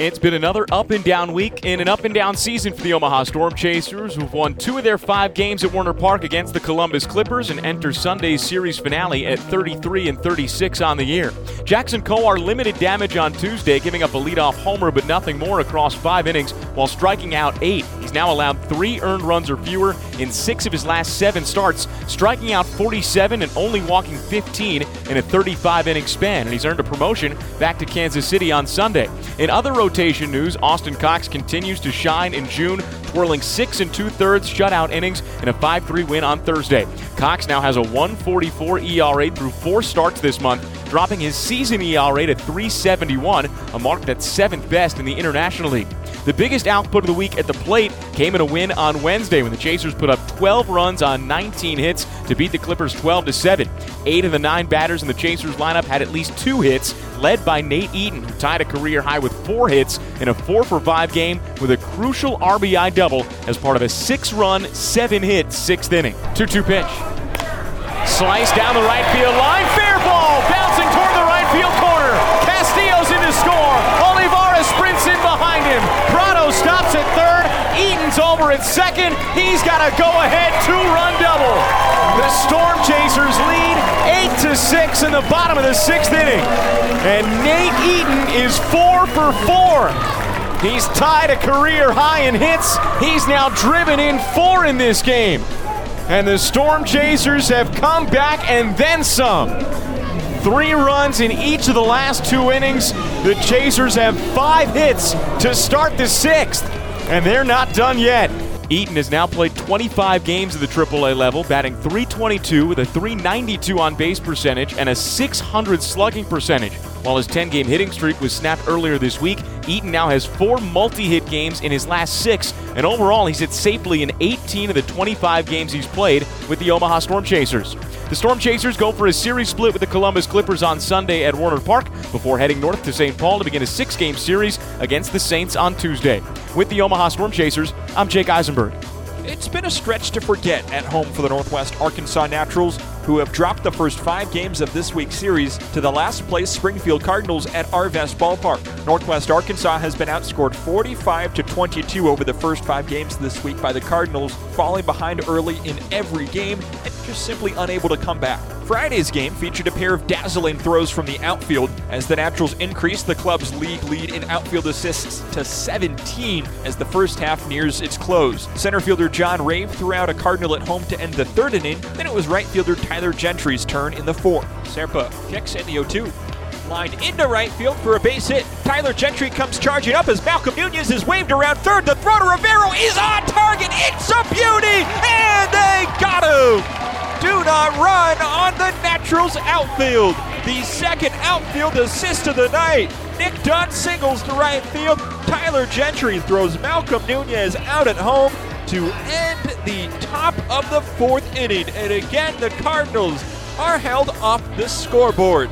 It's been another up and down week in an up and down season for the Omaha Storm Chasers, who've won two of their five games at Werner Park against the Columbus Clippers and enter Sunday's series finale at 33 and 36 on the year. Jackson Kowar limited damage on Tuesday, giving up a leadoff homer but nothing more across five innings while striking out eight. He's now allowed three earned runs or fewer in six of his last seven starts, striking out 47 and only walking 15 in a 35 inning span, and he's earned a promotion back to Kansas City on Sunday. In other rotation news, Austin Cox continues to shine in June, twirling six and two thirds shutout innings in a 5 3 win on Thursday. Cox now has a 144 ERA through four starts this month, dropping his season ERA to 371, a mark that's seventh best in the International League. The biggest output of the week at the plate came in a win on Wednesday when the Chasers put up 12 runs on 19 hits to beat the Clippers 12 to 7. Eight of the nine batters in the Chasers lineup had at least two hits, led by Nate Eaton, who tied a career high with four hits in a 4 for 5 game with a crucial RBI double as part of a six run, seven hit sixth inning. 2 2 pitch. Slice down the right field line. Over at second. He's got a go ahead two run double. The Storm Chasers lead 8 to 6 in the bottom of the sixth inning. And Nate Eaton is 4 for 4. He's tied a career high in hits. He's now driven in four in this game. And the Storm Chasers have come back and then some. Three runs in each of the last two innings. The Chasers have five hits to start the sixth, and they're not done yet. Eaton has now played 25 games at the AAA level, batting 322 with a 392 on base percentage and a 600 slugging percentage. While his 10 game hitting streak was snapped earlier this week, Eaton now has four multi hit games in his last six, and overall he's hit safely in 18 of the 25 games he's played with the Omaha Storm Chasers. The Storm Chasers go for a series split with the Columbus Clippers on Sunday at Werner Park before heading north to St. Paul to begin a six game series against the Saints on Tuesday. With the Omaha Storm Chasers, I'm Jake Eisenberg. It's been a stretch to forget at home for the Northwest Arkansas Naturals, who have dropped the first five games of this week's series to the last place Springfield Cardinals at Arvest Ballpark. Northwest Arkansas has been outscored 45 to 22 over the first five games this week by the Cardinals, falling behind early in every game and just simply unable to come back. Friday's game featured a pair of dazzling throws from the outfield as the Naturals increased the club's league lead in outfield assists to 17 as the first half nears its close. Center fielder John Rave threw out a Cardinal at home to end the third inning, then it was right fielder Tyler Gentry's turn in the fourth. Serpa kicks in the 0 2 line into right field for a base hit. Tyler Gentry comes charging up as Malcolm Nunez is waved around third. The throw to Rivero is on target. It's a beauty, and they got him do not run on the Naturals outfield. The second outfield assist of the night. Nick Dunn singles to right field. Tyler Gentry throws Malcolm Nunez out at home to end the top of the fourth inning. And again, the Cardinals are held off the scoreboard.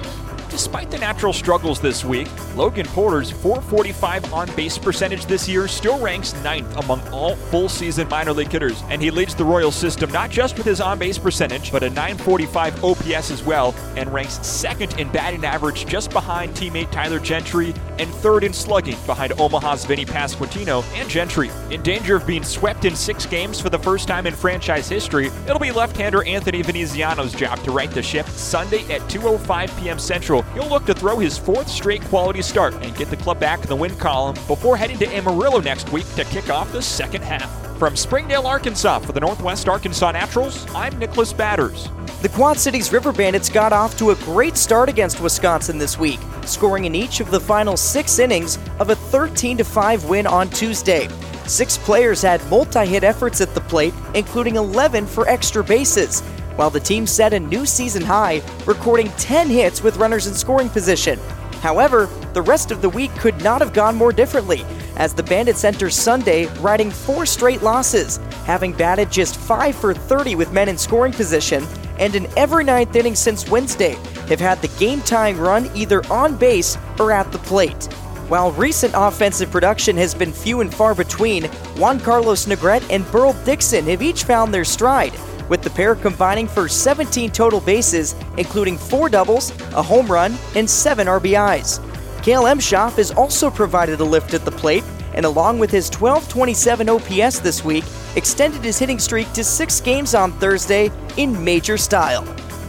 Despite the natural struggles this week, Logan Porter's 445 on base percentage this year still ranks ninth among all full season minor league hitters, and he leads the Royals system not just with his on base percentage, but a 945 OPS as well, and ranks second in batting average just behind teammate Tyler Gentry, and third in slugging behind Omaha's Vinny Pasquantino and Gentry. In danger of being swept in six games for the first time in franchise history, it'll be left-hander Anthony Veneziano's job to right the ship Sunday at 2.05 p.m. Central he'll look to throw his fourth straight quality start and get the club back in the win column before heading to Amarillo next week to kick off the second half. From Springdale, Arkansas for the Northwest Arkansas Naturals, I'm Nicholas Badders. The Quad Cities River Bandits got off to a great start against Wisconsin this week, scoring in each of the final six innings of a 13 5 win on Tuesday. Six players had multi hit efforts at the plate, including 11 for extra bases while the team set a new season high, recording 10 hits with runners in scoring position. However, the rest of the week could not have gone more differently, as the Bandits enter Sunday riding four straight losses, having batted just 5 for 30 with men in scoring position, and in every ninth inning since Wednesday have had the game tying run either on base or at the plate. While recent offensive production has been few and far between, Juan Carlos Negret and Burle Dixon have each found their stride, with the pair combining for 17 total bases, including four doubles, a home run, and seven RBIs. Kale Emshoff has also provided a lift at the plate, and along with his 1227 OPS this week, extended his hitting streak to six games on Thursday in major style.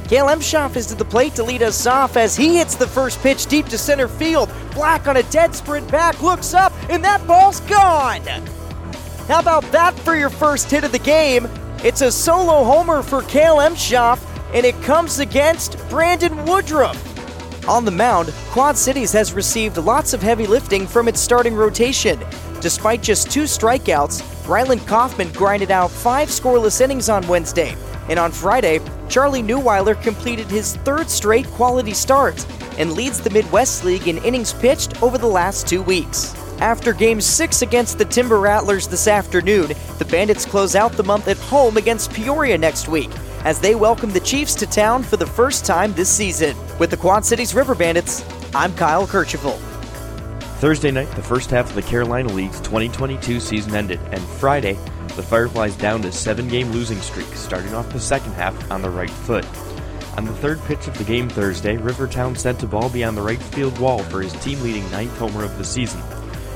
Kale Emshoff is to the plate to lead us off as he hits the first pitch deep to center field. Black on a dead sprint back, looks up, and that ball's gone! How about that for your first hit of the game? It's a solo homer for Kale Emshoff, and it comes against Brandon Woodruff. On the mound, Quad Cities has received lots of heavy lifting from its starting rotation. Despite just two strikeouts, Ryland Kaufman grinded out five scoreless innings on Wednesday. And on Friday, Charlie Neuweiler completed his third straight quality start and leads the Midwest League in innings pitched over the last two weeks. After Game 6 against the Timber Rattlers this afternoon, the Bandits close out the month at home against Peoria next week as they welcome the Chiefs to town for the first time this season. With the Quad Cities River Bandits, I'm Kyle Kercheval. Thursday night, the first half of the Carolina League's 2022 season ended, and Friday, the Fireflies downed a seven game losing streak, starting off the second half on the right foot. On the third pitch of the game Thursday, Rivertown sent a ball beyond the right field wall for his team leading ninth homer of the season.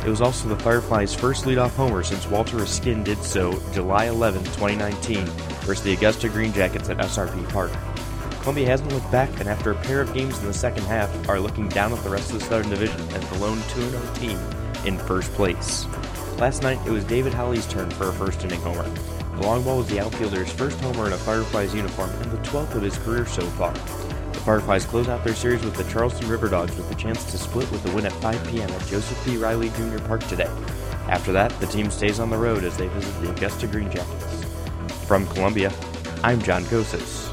It was also the Fireflies' first leadoff homer since Walter Raskin did so July 11, 2019, versus the Augusta Green Jackets at SRP Park. Columbia hasn't looked back, and after a pair of games in the second half, are looking down at the rest of the Southern Division as the lone 2 0 team in first place. Last night, it was David Holly's turn for a first inning homer. The long ball was the outfielder's first homer in a Fireflies uniform and the 12th of his career so far. Fireflies close out their series with the Charleston River Dogs with the chance to split with a win at 5 p.m. at Joseph P. Riley Jr. Park today. After that, the team stays on the road as they visit the Augusta Green Jackets. From Columbia, I'm John Kosas.